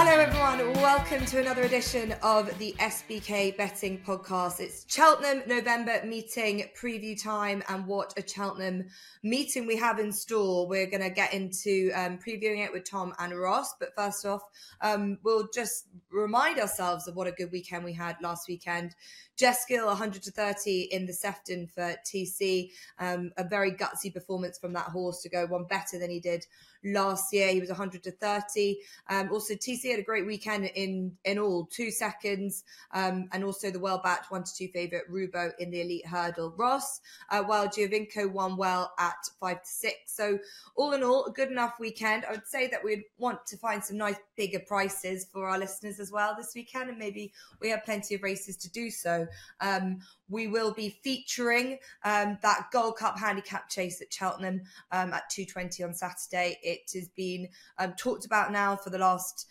Hello, everyone. Welcome to another edition of the SBK Betting Podcast. It's Cheltenham November meeting preview time, and what a Cheltenham meeting we have in store. We're going to get into um, previewing it with Tom and Ross, but first off, um, we'll just remind ourselves of what a good weekend we had last weekend. Jess Gill, 100 to 30 in the Sefton for TC. Um, a very gutsy performance from that horse to go one better than he did last year. He was 100 to 30. Um, also, TC had a great weekend in in all, two seconds, um, and also the well backed one to two favourite Rubaud in the elite hurdle. Ross, uh, while Giovinco won well at five to six. So all in all, a good enough weekend. I would say that we'd want to find some nice bigger prices for our listeners as well this weekend, and maybe we have plenty of races to do so. Um, we will be featuring um, that Gold Cup handicap chase at Cheltenham um, at 2.20 on Saturday. It has been um, talked about now for the last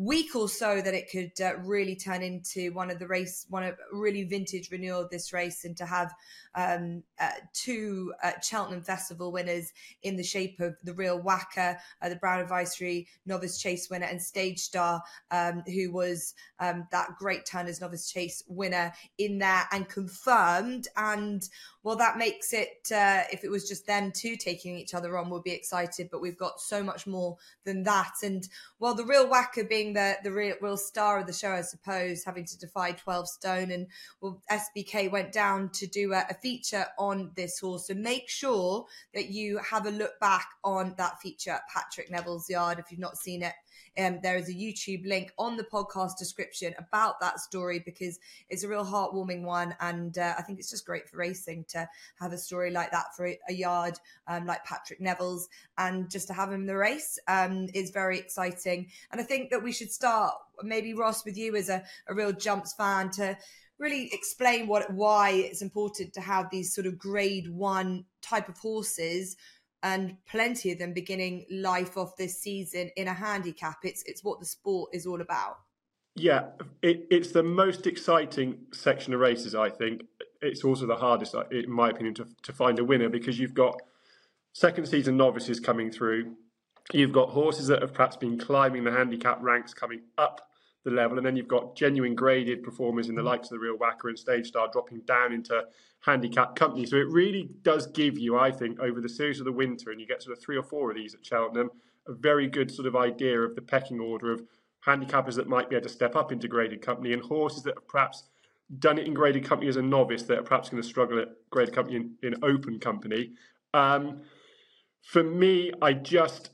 week or so that it could uh, really turn into one of the race, one of really vintage renewal of this race, and to have um, uh, two uh, Cheltenham Festival winners in the shape of the real Whacker, uh, the Brown Advisory Novice Chase winner, and Stage Star, um, who was um, that great Turner's Novice Chase winner in there and confirmed. And well, that makes it, uh, if it was just them two taking each other on, we'll be excited. But we've got so much more than that. And well, the real Whacker being the, the real, real star of the show, I suppose, having to defy 12 stone. And well, SBK went down to do a, a feature on this horse. So make sure that you have a look back on that feature at Patrick Neville's yard if you've not seen it. Um, there is a YouTube link on the podcast description about that story because it's a real heartwarming one. And uh, I think it's just great for racing to have a story like that for a, yard um, like Patrick Neville's and just to have him in the race um, is very exciting. And I think that we should start maybe Ross with you as a, a real jumps fan to really explain what why it's important to have these sort of grade one type of horses and plenty of them beginning life off this season in a handicap. It's it's what the sport is all about. Yeah, it, it's the most exciting section of races. I think it's also the hardest, uh, in my opinion, to to find a winner because you've got second season novices coming through. You've got horses that have perhaps been climbing the handicap ranks coming up the level, and then you've got genuine graded performers in the likes of the Real Whacker and Stage Star dropping down into handicap company. So it really does give you, I think, over the series of the winter, and you get sort of three or four of these at Cheltenham, a very good sort of idea of the pecking order of handicappers that might be able to step up into graded company and horses that have perhaps done it in graded company as a novice that are perhaps going to struggle at graded company in, in open company. Um, for me, I just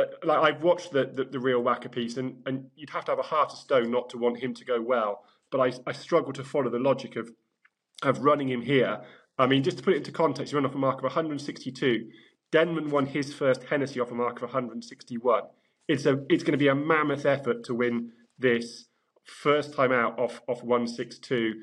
uh, like I've watched the, the, the real Whacker piece, and, and you'd have to have a heart of stone not to want him to go well. But I, I struggle to follow the logic of of running him here. I mean, just to put it into context, he ran off a mark of 162. Denman won his first Hennessy off a mark of 161. It's a it's going to be a mammoth effort to win this first time out off off 162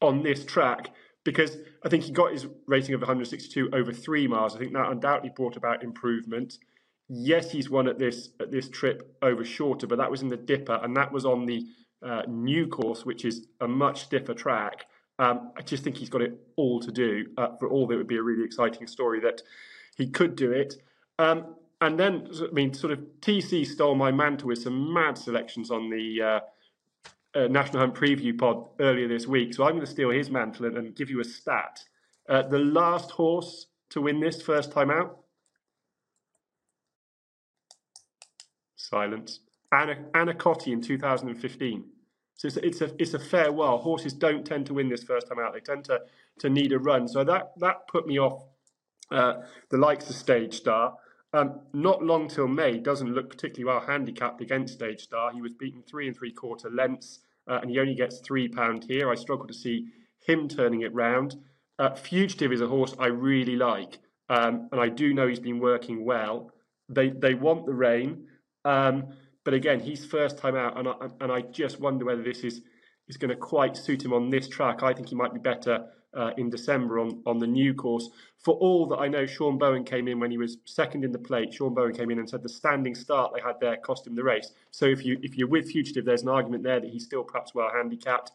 on this track because I think he got his rating of 162 over three miles. I think that undoubtedly brought about improvement. Yes, he's won at this at this trip over shorter, but that was in the Dipper, and that was on the uh, new course, which is a much stiffer track. Um, I just think he's got it all to do. Uh, for all that, would be a really exciting story that he could do it. Um, and then, I mean, sort of TC stole my mantle with some mad selections on the uh, uh, National Hunt Preview pod earlier this week. So I'm going to steal his mantle and, and give you a stat. Uh, the last horse to win this first time out Silence. Anna, Annacotty in 2015. So it's, it's, a it's a farewell. Horses don't tend to win this first time out. They tend to to need a run. So that that put me off uh, the likes of Stage Star. Um, not long till May doesn't look particularly well handicapped against Stage Star. He was beaten three and three quarter lengths, uh, and he only gets three pound here. I struggle to see him turning it round. Uh, Fugitif is a horse I really like, um, and I do know he's been working well. They they want the rain. Um, but again, he's first time out, and I, and I just wonder whether this is is going to quite suit him on this track. I think he might be better uh, in December on, on the new course. For all that I know, Sean Bowen came in when he was second in the plate. Sean Bowen came in and said the standing start they had there cost him the race. So if you if you're with Fugitif, there's an argument there that he's still perhaps well handicapped.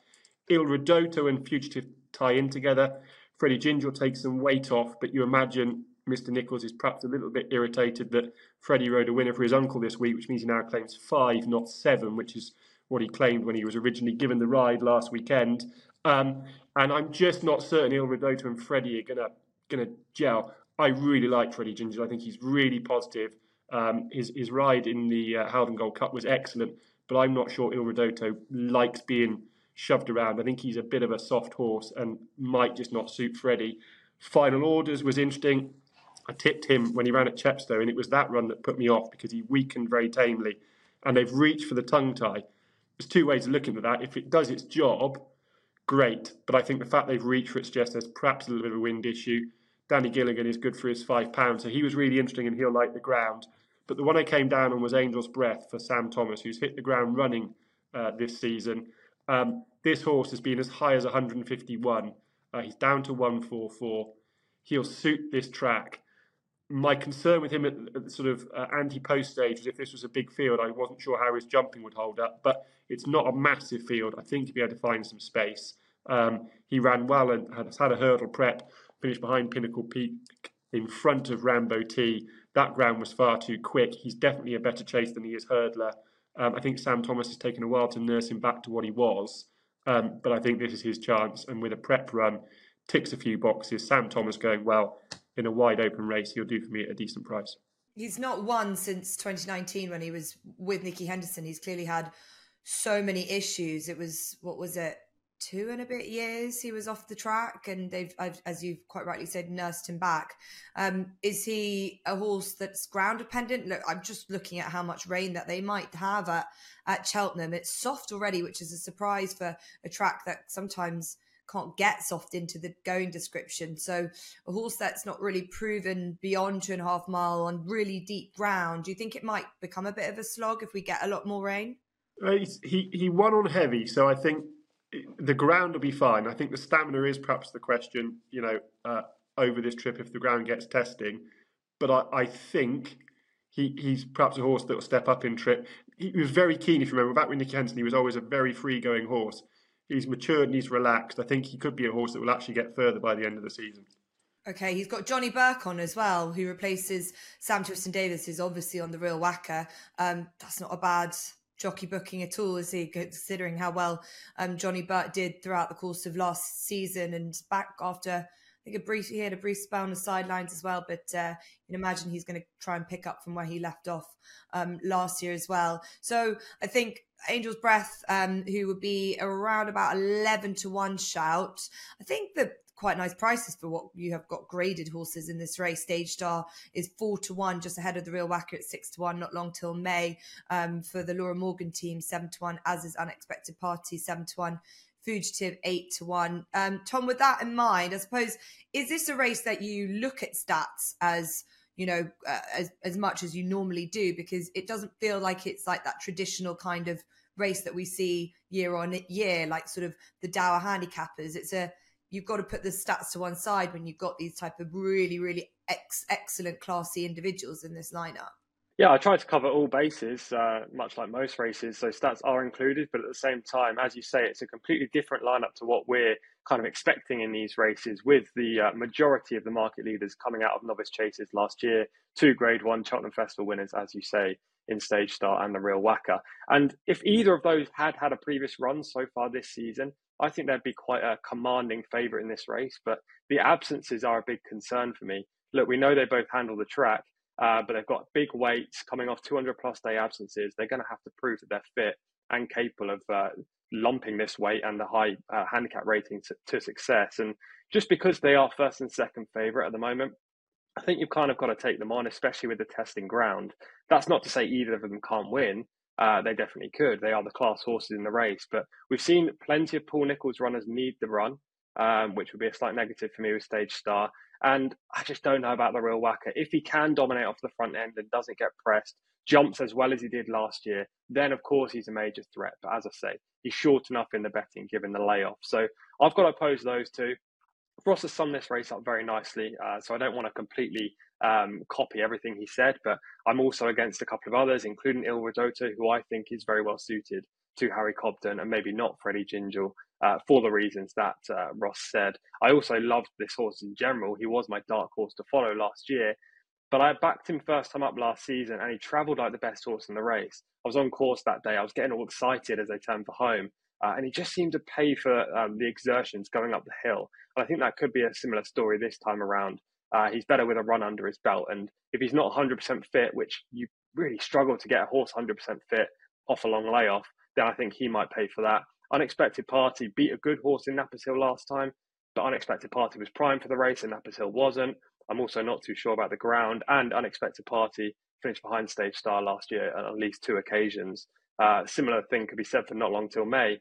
Il Ridoto and Fugitif tie in together. Freddie Gingell takes some weight off, but you imagine Mr. Nicholls is perhaps a little bit irritated that Freddie rode a winner for his uncle this week, which means he now claims five, not seven, which is what he claimed when he was originally given the ride last weekend. Um, and I'm just not certain Il Ridoto and Freddie are gonna gonna gel. I really like Freddie Gingell. I think he's really positive. Um, his his ride in the uh, Haldon Gold Cup was excellent, but I'm not sure Il Ridoto likes being shoved around. I think he's a bit of a soft horse and might just not suit Freddie. Final orders was interesting. I tipped him when he ran at Chepstow, and it was that run that put me off because he weakened very tamely. And they've reached for the tongue tie. There's two ways of looking at that. If it does its job, great. But I think the fact they've reached for it suggests there's perhaps a little bit of a wind issue. Danny Gilligan is good for his five pounds, so he was really interesting and he'll like the ground. But the one I came down on was Angel's Breath for Sam Thomas, who's hit the ground running uh, this season. Um, this horse has been as high as 151. Uh, he's down to 144. He'll suit this track. My concern with him at, at the sort of uh, anti-post stage was if this was a big field, I wasn't sure how his jumping would hold up. But it's not a massive field. I think he'll be able to find some space. Um, he ran well and has had a hurdle prep, finished behind Pinnacle Peak in front of Rambo T. That ground was far too quick. He's definitely a better chase than he is hurdler. Um, I think Sam Thomas has taken a while to nurse him back to what he was, um, but I think this is his chance. And with a prep run, ticks a few boxes. Sam Thomas going well in a wide open race, he'll do for me at a decent price. He's not won since 2019 when he was with Nicky Henderson. He's clearly had so many issues. It was what was it? two and a bit years he was off the track and they've I've, as you've quite rightly said nursed him back um, is he a horse that's ground dependent look i'm just looking at how much rain that they might have at, at cheltenham it's soft already which is a surprise for a track that sometimes can't get soft into the going description so a horse that's not really proven beyond two and a half mile on really deep ground do you think it might become a bit of a slog if we get a lot more rain uh, he he won on heavy so i think the ground will be fine. I think the stamina is perhaps the question, you know, uh, over this trip if the ground gets testing. But I, I think he, he's perhaps a horse that will step up in trip. He was very keen, if you remember, back with Nicky Henderson, he was always a very free going horse. He's matured and he's relaxed. I think he could be a horse that will actually get further by the end of the season. Okay, he's got Johnny Burke on as well, who replaces Sam Twiston Davies, who's obviously on the real whacker. Um, that's not a bad jockey booking at all, is he? Considering how well um, Johnny Burke did throughout the course of last season and back after, I think a brief he had a brief spell on the sidelines as well. But uh, you can imagine he's going to try and pick up from where he left off um, last year as well. So I think Angel's Breath, um, who would be around about eleven to one shout. I think that quite nice prices for what you have got graded horses in this race. Stage Star is four to one, just ahead of the real whacker at six to one, not long till May. Um, for the Laura Morgan team, seven to one, as is Unexpected Party, seven to one. Fugitif eight to one. Um, Tom, with that in mind, I suppose is this a race that you look at stats as you know uh, as as much as you normally do because it doesn't feel like it's like that traditional kind of race that we see year on year, like sort of the Dower handicappers. It's a you've got to put the stats to one side when you've got these type of really, really ex- excellent, classy individuals in this lineup. Yeah, I try to cover all bases, uh, much like most races. So stats are included, but at the same time, as you say, it's a completely different lineup to what we're kind of expecting in these races. With the uh, majority of the market leaders coming out of novice chases last year, two Grade One Cheltenham Festival winners, as you say, in Stage Star and the Real Whacker. And if either of those had had a previous run so far this season, I think they'd be quite a commanding favourite in this race, but the absences are a big concern for me. Look, we know they both handle the track, uh, but they've got big weights coming off 200 plus day absences. They're going to have to prove that they're fit and capable of uh, lumping this weight and the high uh, handicap rating to, to success. And just because they are first and second favourite at the moment, I think you've kind of got to take them on, especially with the testing ground. That's not to say either of them can't win, uh, they definitely could. They are the class horses in the race. But we've seen plenty of Paul Nicholls runners need the run, um, which would be a slight negative for me with Stage Star. And I just don't know about the real whacker. If he can dominate off the front end and doesn't get pressed, jumps as well as he did last year, then of course he's a major threat. But as I say, he's short enough in the betting given the layoff. So I've got to oppose those two. Ross has summed this race up very nicely, uh, so I don't want to completely um, copy everything he said, but I'm also against a couple of others, including Il who I think is very well suited to Harry Cobden and maybe not Freddie Gingell. Uh, for the reasons that uh, Ross said. I also loved this horse in general. He was my dark horse to follow last year, but I backed him first time up last season and he travelled like the best horse in the race. I was on course that day. I was getting all excited as they turned for home. Uh, and he just seemed to pay for um, the exertions going up the hill. And I think that could be a similar story this time around. Uh, he's better with a run under his belt. And if he's not 100% fit, which you really struggle to get a horse 100% fit off a long layoff, then I think he might pay for that. Unexpected Party beat a good horse in Knappers Hill last time, but Unexpected Party was primed for the race and Knappers Hill wasn't. I'm also not too sure about the ground. And Unexpected Party finished behind Stage Star last year on at least two occasions. Uh, similar thing could be said for Not Long Till May,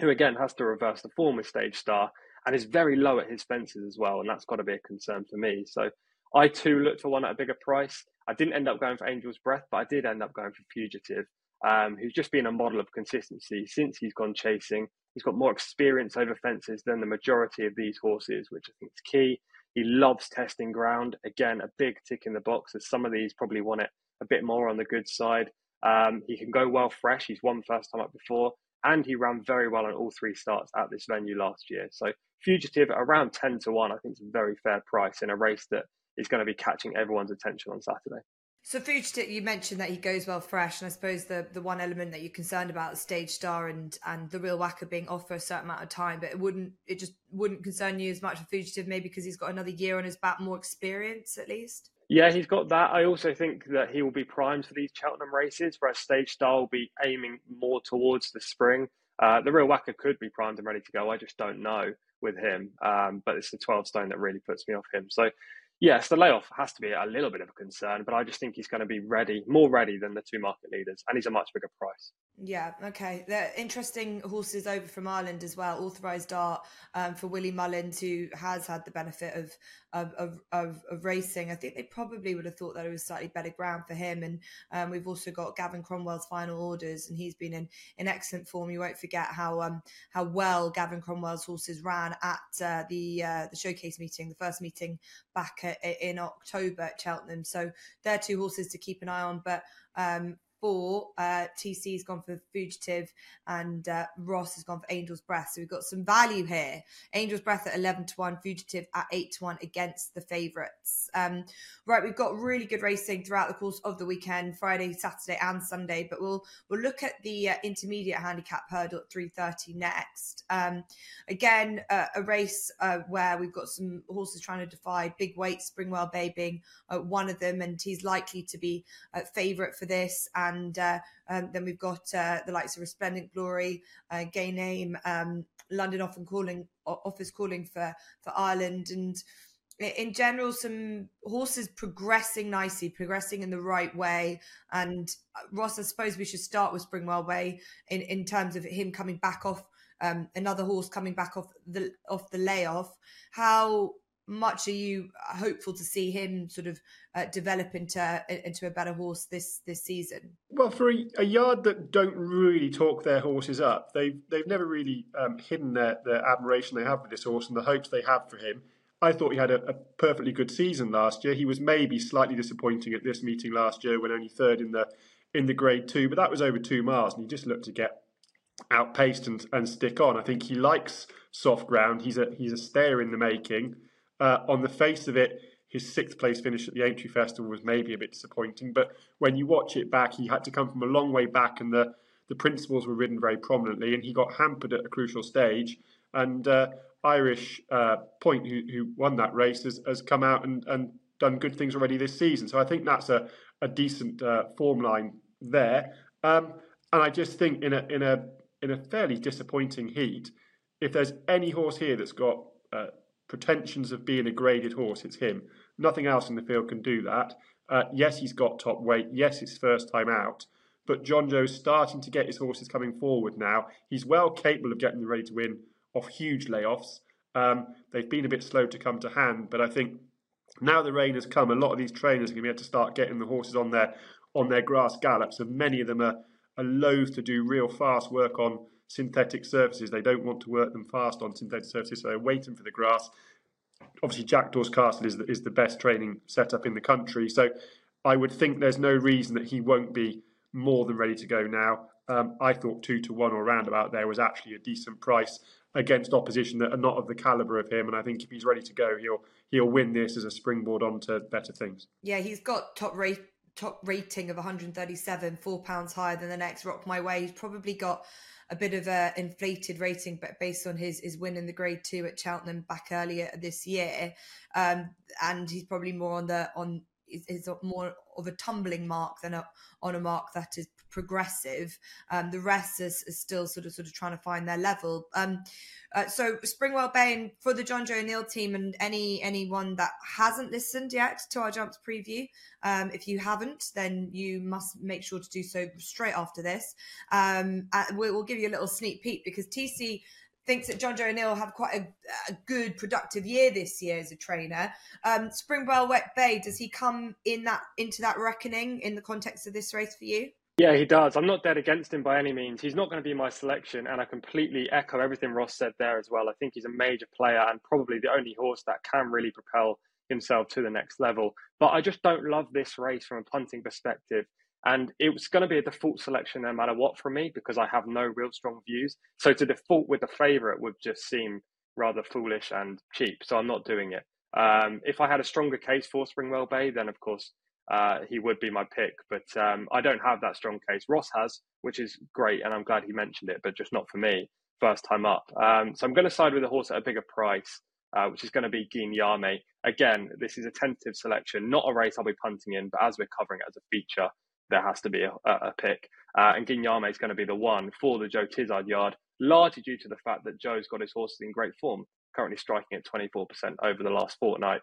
who again has to reverse the form with Stage Star and is very low at his fences as well. And that's got to be a concern for me. So I too looked for one at a bigger price. I didn't end up going for Angel's Breath, but I did end up going for Fugitif, um, who's just been a model of consistency since he's gone chasing. He's got more experience over fences than the majority of these horses, which I think is key. He loves testing ground. Again, a big tick in the box, as some of these probably want it a bit more on the good side. Um, he can go well fresh. He's won first time up before, and he ran very well on all three starts at this venue last year. So Fugitif around 10 to 1, I think is a very fair price in a race that is going to be catching everyone's attention on Saturday. So Fugitif, you mentioned that he goes well fresh, and I suppose the the one element that you're concerned about, is Stage Star and and the real whacker being off for a certain amount of time, but it wouldn't it just wouldn't concern you as much for Fugitif, maybe because he's got another year on his back, more experience at least. Yeah, he's got that. I also think that he will be primed for these Cheltenham races, whereas Stage Star will be aiming more towards the spring. Uh, the real whacker could be primed and ready to go. I just don't know with him, um, but it's the 12 stone that really puts me off him. So yes, the layoff has to be a little bit of a concern, but I just think he's going to be ready, more ready than the two market leaders, and he's a much bigger price. Yeah, okay. They're interesting horses over from Ireland as well. Authorised Dart um, for Willie Mullins, who has had the benefit of of, of, of, of racing. I think they probably would have thought that it was slightly better ground for him. And um, we've also got Gavin Cromwell's final orders, and he's been in, in excellent form. You won't forget how um, how well Gavin Cromwell's horses ran at uh, the uh, the showcase meeting, the first meeting back at, in October at Cheltenham. So they're two horses to keep an eye on. But um, four, uh, TC's gone for Fugitif and uh, Ross has gone for Angel's Breath. So we've got some value here. Angel's Breath at 11 to 1, Fugitif at 8 to 1 against the favourites. Um, right, we've got really good racing throughout the course of the weekend, Friday, Saturday, and Sunday. But we'll we'll look at the uh, intermediate handicap hurdle at 3.30 next. Um, again, uh, a race uh, where we've got some horses trying to defy big weight, Springwell Bay being uh, one of them, and he's likely to be a favourite for this. And and uh, um, then we've got uh, the likes of Resplendent Glory, uh, Guigname, um, London often calling offers calling for for Ireland, and in general, some horses progressing nicely, progressing in the right way. And uh, Ross, I suppose we should start with Springwell Bay in in terms of him coming back off. Um, another horse coming back off the off the layoff. How much are you hopeful to see him sort of uh, develop into into a better horse this this season? Well, for a, a, yard that don't really talk their horses up, they've they've never really um, hidden their, their admiration they have for this horse and the hopes they have for him. I thought he had a, a, perfectly good season last year. He was maybe slightly disappointing at this meeting last year when only third in the in the Grade Two, but that was over two miles, and he just looked to get outpaced and, and stick on. I think he likes soft ground. He's a he's a stayer in the making. Uh, on the face of it, his sixth place finish at the Aintree Festival was maybe a bit disappointing, but when you watch it back, he had to come from a long way back, and the the principles were ridden very prominently, and he got hampered at a crucial stage. And uh, Irish uh, Point, who, who won that race, has, has come out and, and done good things already this season. So I think that's a, a decent uh, form line there. Um, and I just think in a in a in a fairly disappointing heat, if there's any horse here that's got uh, pretensions of being a graded horse, it's him. Nothing else in the field can do that. Uh, yes, he's got top weight. Yes, it's first time out. But Jonjo's starting to get his horses coming forward now. He's well capable of getting them ready to win off huge layoffs. Um, they've been a bit slow to come to hand, but I think now the rain has come, a lot of these trainers are going to be able to start getting the horses on their on their grass gallops, and many of them are, are loath to do real fast work on synthetic surfaces. They don't want to work them fast on synthetic surfaces, so they're waiting for the grass. Obviously, Jackdaws Castle is the, is the best training setup in the country, so I would think there's no reason that he won't be more than ready to go now. Um, I thought two to one or roundabout there was actually a decent price. against opposition that are not of the caliber of him. And I think if he's ready to go, he'll he'll win this as a springboard onto better things. Yeah, he's got top rate top rating of 137, four pounds higher than the next Rock My Way. He's probably got a bit of a inflated rating, but based on his his win in the Grade Two at Cheltenham back earlier this year, um, and he's probably more on the on is, is more of a tumbling mark than a, on a mark that is progressive. Um, the rest is, is, still sort of sort of trying to find their level. Um, uh, so Springwell Bay for the Jonjo O'Neill team and any anyone that hasn't listened yet to our jumps preview, um, if you haven't, then you must make sure to do so straight after this. Um, uh, we'll give you a little sneak peek because TC thinks that Jonjo O'Neill will have quite a, a, good, productive year this year as a trainer. Um, Springwell Wet Bay, does he come in that into that reckoning in the context of this race for you? Yeah, he does. I'm not dead against him by any means. He's not going to be my selection, and I completely echo everything Ross said there as well. I think he's a major player and probably the only horse that can really propel himself to the next level. But I just don't love this race from a punting perspective. And it was going to be a default selection no matter what for me because I have no real strong views. So to default with the favourite would just seem rather foolish and cheap. So I'm not doing it. Um, if I had a stronger case for Springwell Bay, then of course uh, he would be my pick. But um, I don't have that strong case. Ross has, which is great, and I'm glad he mentioned it, but just not for me. First time up. Um, so I'm going to side with a horse at a bigger price, uh, which is going to be Guigname. Again, this is a tentative selection, not a race I'll be punting in, but as we're covering it as a feature, there has to be a, a pick. Uh, and Guigname is going to be the one for the Joe Tizzard yard, largely due to the fact that Joe's got his horses in great form, currently striking at 24% over the last fortnight.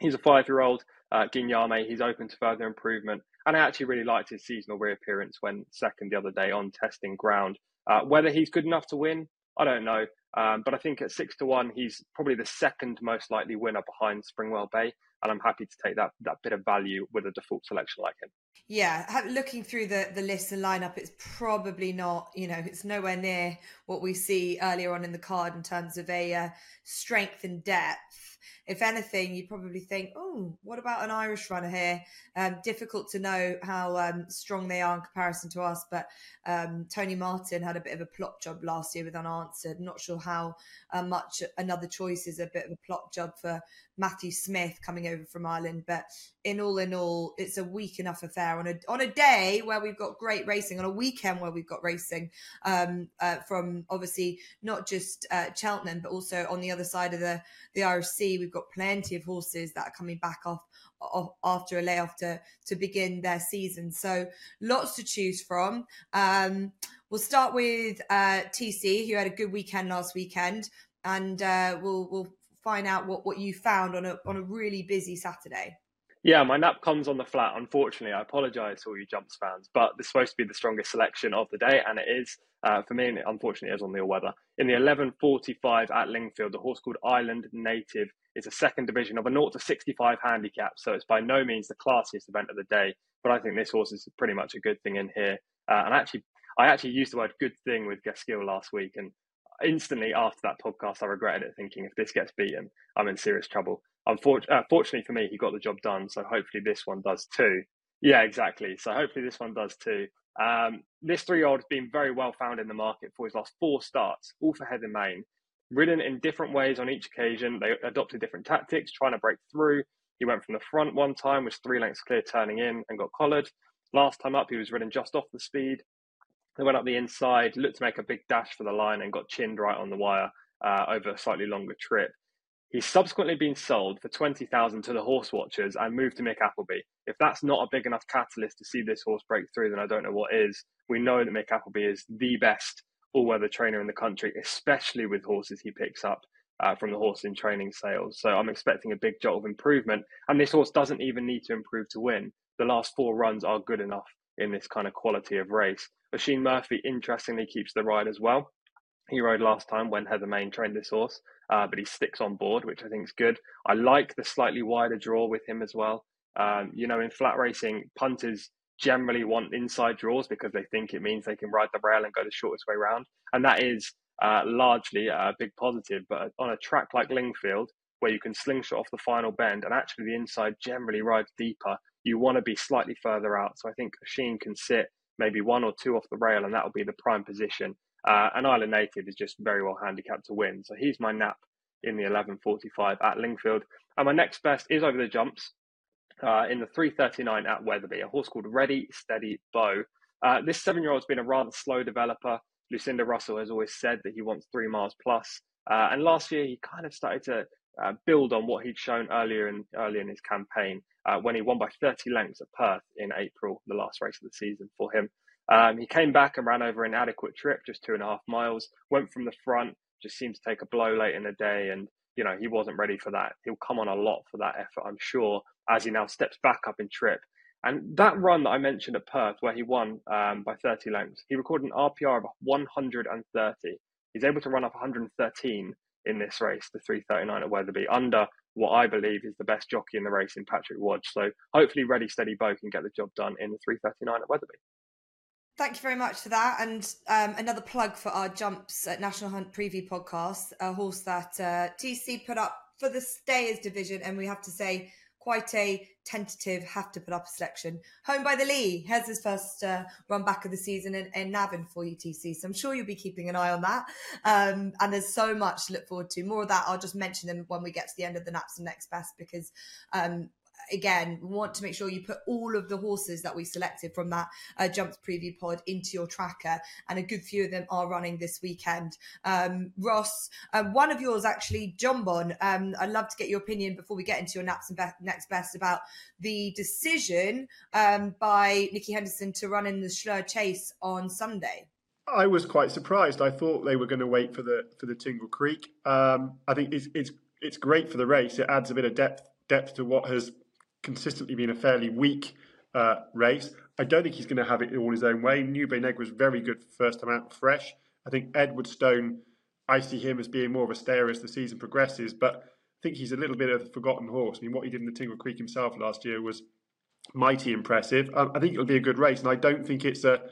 He's a five year old, uh, Guigname. He's open to further improvement. And I actually really liked his seasonal reappearance when second the other day on testing ground. Uh, whether he's good enough to win, I don't know. Um, but I think at six to one, he's probably the second most likely winner behind Springwell Bay and I'm happy to take that that bit of value with a default selection like him. Yeah, looking through the the list and lineup, it's probably not you know it's nowhere near what we see earlier on in the card in terms of a uh, strength and depth if anything, you probably think, oh, what about an Irish runner here? Um, difficult to know how um, strong they are in comparison to us, but um, Tony Martin had a bit of a plot job last year with Unanswered. Not sure how uh, much another choice is a bit of a plot job for Matthew Smith coming over from Ireland, but in all in all, it's a weak enough affair on a on a day where we've got great racing, on a weekend where we've got racing um, uh, from obviously not just uh, Cheltenham, but also on the other side of the the Irish we've got plenty of horses that are coming back off, off after a layoff to to begin their season. So lots to choose from. Um, we'll start with uh, TC, who had a good weekend last weekend, and uh, we'll we'll find out what, what you found on a on a really busy Saturday. Yeah, my nap comes on the flat. Unfortunately, I apologise to all you Jumps fans, but this is supposed to be the strongest selection of the day, and it is. Uh, for me, unfortunately, it is on the weather. In the 11:45 at Lingfield, the horse called Island Native is a second division of a 0 to 65 handicap, so it's by no means the classiest event of the day. But I think this horse is pretty much a good thing in here. Uh, and actually, I actually used the word "good thing" with Gaskill last week, and instantly after that podcast, I regretted it, thinking if this gets beaten, I'm in serious trouble. Unfortunately, uh, fortunately for me, he got the job done, so hopefully this one does too. Yeah, exactly. So hopefully this one does too. Um, this three-year-old has been very well found in the market for his last four starts, all for Heather Main. Ridden in different ways on each occasion. They adopted different tactics, trying to break through. He went from the front one time, was three lengths clear turning in, and got collared. Last time up, he was ridden just off the speed, they went up the inside, looked to make a big dash for the line, and got chinned right on the wire uh, over a slightly longer trip. He's subsequently been sold for 20,000 to the horse watchers and moved to Mick Appleby. If that's not a big enough catalyst to see this horse break through, then I don't know what is. We know that Mick Appleby is the best all weather trainer in the country, especially with horses he picks up uh, from the horse in training sales. So I'm expecting a big jolt of improvement. And this horse doesn't even need to improve to win. The last four runs are good enough in this kind of quality of race. Oisin Murphy, interestingly, keeps the ride as well. He rode last time when Heather Main trained this horse, uh, but he sticks on board, which I think is good. I like the slightly wider draw with him as well. Um, you know, in flat racing, punters generally want inside draws because they think it means they can ride the rail and go the shortest way round. And that is uh, largely a big positive. But on a track like Lingfield, where you can slingshot off the final bend and actually the inside generally rides deeper, you want to be slightly further out. So I think Sheen can sit maybe one or two off the rail, and that will be the prime position. Uh, and Island Native is just very well handicapped to win. So he's my nap in the 11.45 at Lingfield. And my next best is over the jumps uh, in the 3.39 at Wetherby, a horse called Ready Steady Bow. Uh, this seven year old's been a rather slow developer. Lucinda Russell has always said that he wants three miles plus. Uh, and last year, he kind of started to uh, build on what he'd shown earlier in earlier in his campaign uh, when he won by 30 lengths at Perth in April, the last race of the season for him. Um, he came back and ran over an adequate trip, just two and a half miles. Went from the front, just seemed to take a blow late in the day, and you know he wasn't ready for that. He'll come on a lot for that effort, I'm sure, as he now steps back up in trip. And that run that I mentioned at Perth, where he won um, by 30 lengths, he recorded an RPR of 130. He's able to run up 113 in this race, the 339 at Wetherby, under what I believe is the best jockey in the race in Patrick Wadge. So hopefully, Ready Steady Bow can get the job done in the 339 at Wetherby. Thank you very much for that. And um, another plug for our Jumps at National Hunt Preview podcast, a horse that uh, TC put up for the Stayers division. And we have to say, quite a tentative, have to put up a selection. Home by the Lee has his first uh, run back of the season in, in Navan for UTC. So I'm sure you'll be keeping an eye on that. Um, and there's so much to look forward to. More of that, I'll just mention them when we get to the end of the Naps and Next Best because um, again, we want to make sure you put all of the horses that we selected from that uh, jumps preview pod into your tracker, and a good few of them are running this weekend. Um, Ross, um, one of yours actually, Jonbon. Um, I'd love to get your opinion before we get into your naps and next best about the decision um, by Nicky Henderson to run in the Shloer Chase on Sunday. I was quite surprised. I thought they were going to wait for the for the Tingle Creek. Um, I think it's it's it's great for the race. It adds a bit of depth depth to what has consistently been a fairly weak uh, race. I don't think he's going to have it all his own way. Nube Neg was very good first time out fresh. I think Edward Stone, I see him as being more of a stayer as the season progresses, but I think he's a little bit of a forgotten horse. I mean, what he did in the Tingle Creek himself last year was mighty impressive. Um, I think it'll be a good race, and I don't think it's a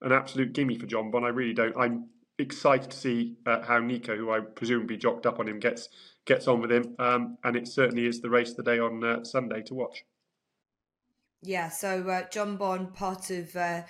an absolute gimme for Jonbon. I really don't. I'm excited to see uh, how Nico, who I presume be jocked up on him, gets gets on with him. Um, and it certainly is the race of the day on uh, Sunday to watch. Yeah, so uh, Bond, part of uh,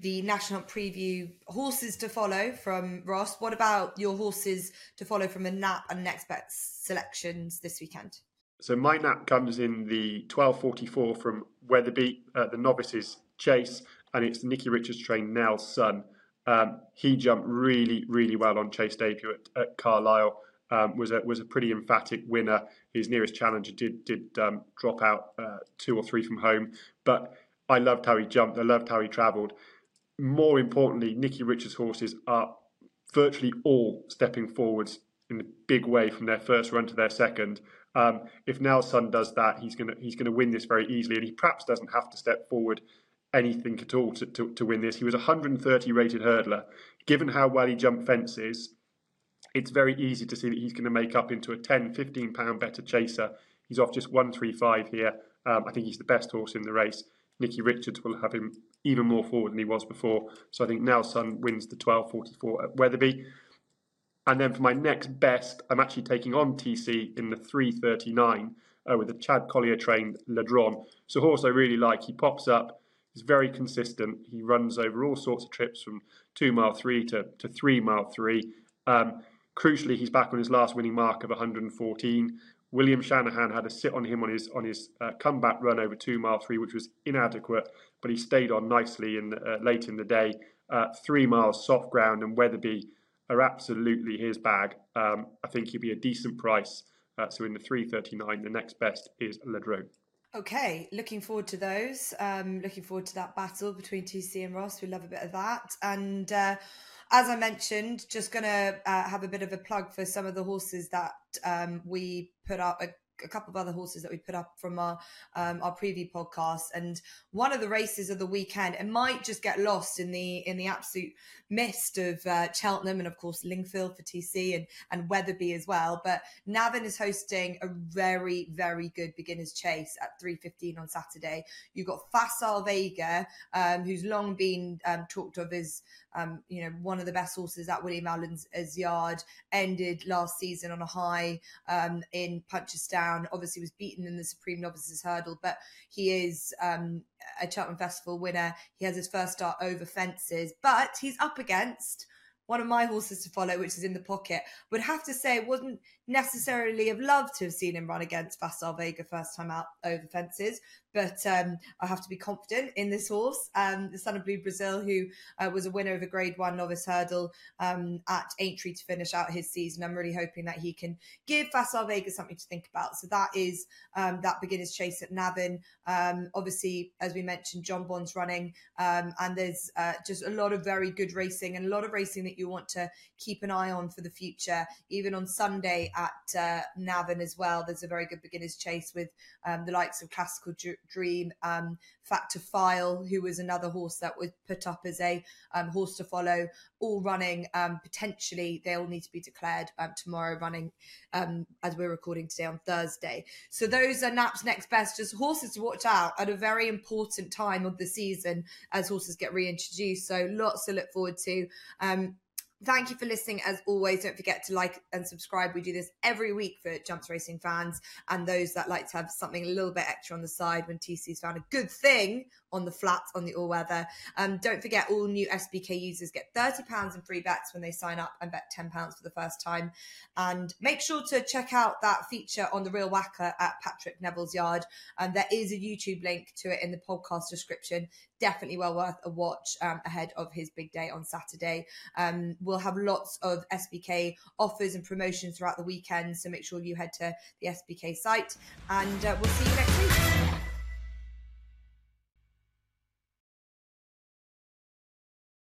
the National Preview horses to follow from Ross. What about your horses to follow from the NAP and Next Bet selections this weekend? So my nap comes in the 12:44 from Wetherby, uh, the novices chase, and it's the Nicky Richards trained Nell's son. Um, he jumped really, really well on chase debut at, at Carlisle um, was a was a pretty emphatic winner. His nearest challenger did did um, drop out uh, two or three from home, but I loved how he jumped. I loved how he travelled. More importantly, Nicky Richards' horses are virtually all stepping forwards in a big way from their first run to their second. Um, if Nells Son does that, he's gonna he's gonna win this very easily, and he perhaps doesn't have to step forward anything at all to, to, to win this. He was a 130 rated hurdler. Given how well he jumped fences, it's very easy to see that he's going to make up into a 10, 15 pound better chaser. He's off just 135 here. Um, I think he's the best horse in the race. Nicky Richards will have him even more forward than he was before. So I think Nells Son wins the 12.44 at Wetherby. And then for my next best, I'm actually taking on TC in the 3.39 uh, with the Chad Collier trained Ladron. So horse I really like. He pops up. He's very consistent. He runs over all sorts of trips from two mile three to, to three mile three. Um, Crucially, he's back on his last winning mark of 114. William Shanahan had a sit on him on his on his uh, comeback run over two mile three, which was inadequate, but he stayed on nicely in uh, late in the day. Uh, three miles soft ground and Wetherby are absolutely his bag. Um, I think he'll be a decent price. Uh, so in the 339, the next best is Ladrone. Okay, looking forward to those. Um, looking forward to that battle between TC and Ross. We love a bit of that. And uh, as I mentioned, just going to uh, have a bit of a plug for some of the horses that um, we put up, a, a, couple of other horses that we put up from our um, our preview podcast. And one of the races of the weekend, it might just get lost in the in the absolute mist of uh, Cheltenham and of course Lingfield for TC and and Wetherby as well. But Navan is hosting a very very good beginners chase at 3:15 on Saturday. You've got Facile Vega, um, who's long been um, talked of as um, you know, one of the best horses at Willie Mullins's as yard ended last season on a high um, in Punchestown. Obviously, was beaten in the Supreme Novices Hurdle, but he is um, a Cheltenham Festival winner. He has his first start over fences, but he's up against one of my horses to follow, which is in the pocket. Would have to say, wouldn't necessarily have loved to have seen him run against Facile Vega first time out over fences, but um, I have to be confident in this horse, um, the son of Blue Brazil, who uh, was a winner of a Grade One novice hurdle um, at Aintree to finish out his season. I'm really hoping that he can give Facile Vega something to think about. So that is um, that beginner's chase at Navan. Um, obviously, as we mentioned, Jonbon's running, um, and there's uh, just a lot of very good racing and a lot of racing that you want to keep an eye on for the future. Even on Sunday at uh, Navan as well, there's a very good beginner's chase with the likes of Classical Dream, um, Fact To File, who was another horse that was put up as a um, horse to follow, all running. Um, potentially, they all need to be declared um, tomorrow, running um, as we're recording today on Thursday. So those are Nap's next best, just horses to watch out at a very important time of the season as horses get reintroduced. So lots to look forward to. Um, Thank you for listening. As always, don't forget to like and subscribe. We do this every week for Jumps Racing fans and those that like to have something a little bit extra on the side when TC's found a good thing on the flat on the all weather. Um, don't forget, all new SBK users get £30 in free bets when they sign up and bet £10 for the first time. And make sure to check out that feature on the Real Whacker at Patrick Neville's yard. And there is a YouTube link to it in the podcast description. Definitely well worth a watch um, ahead of his big day on Saturday. Um, we'll have lots of SBK offers and promotions throughout the weekend. So make sure you head to the SBK site and uh, we'll see you next week.